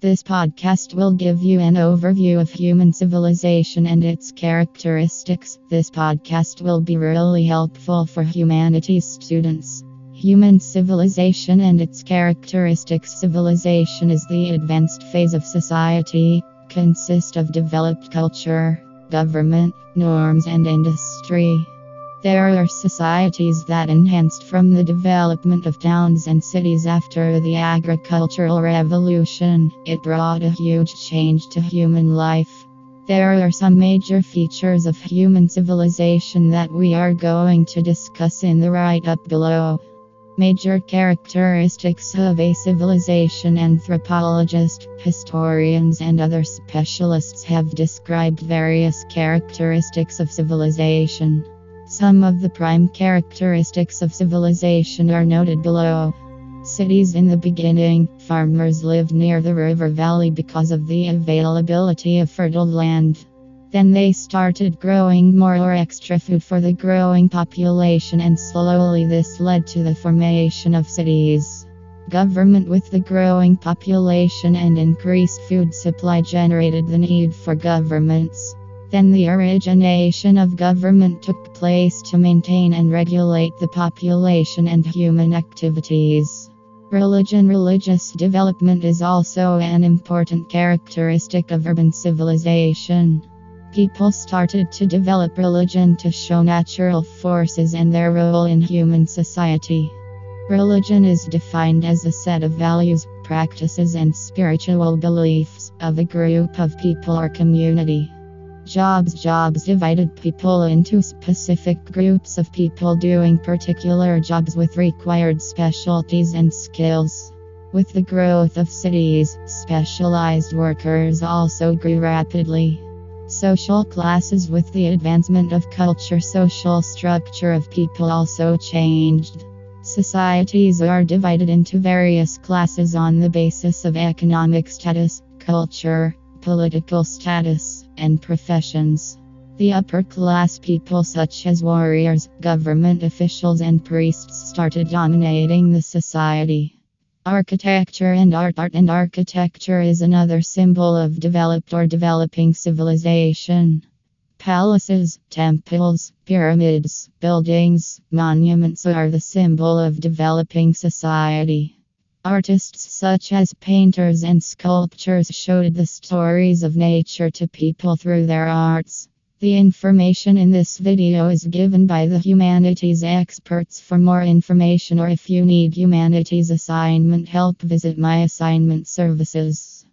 This podcast will give you an overview of human civilization and its characteristics. This podcast will be really helpful for humanities students. Human civilization and its characteristics. Civilization is the advanced phase of society, consist of developed culture, government, norms and industry. There are societies that enhanced from the development of towns and cities after the agricultural revolution. It brought a huge change to human life. There are some major features of human civilization that we are going to discuss in the write up below. Major characteristics of a civilization anthropologists, historians, and other specialists have described various characteristics of civilization. Some of the prime characteristics of civilization are noted below. Cities in the beginning, farmers lived near the river valley because of the availability of fertile land. Then they started growing more or extra food for the growing population, and slowly this led to the formation of cities. Government with the growing population and increased food supply generated the need for governments. Then the origination of government took place to maintain and regulate the population and human activities. Religion Religious development is also an important characteristic of urban civilization. People started to develop religion to show natural forces and their role in human society. Religion is defined as a set of values, practices, and spiritual beliefs of a group of people or community. Jobs Jobs divided people into specific groups of people doing particular jobs with required specialties and skills. With the growth of cities, specialized workers also grew rapidly. Social classes with the advancement of culture, social structure of people also changed. Societies are divided into various classes on the basis of economic status, culture, political status, and professions. The upper class people, such as warriors, government officials, and priests, started dominating the society. Architecture and art Art and architecture is another symbol of developed or developing civilization. Palaces, temples, pyramids, buildings, monuments are the symbol of developing society. Artists such as painters and sculptors showed the stories of nature to people through their arts. The information in this video is given by the humanities experts. For more information or if you need humanities assignment help visit my assignment services.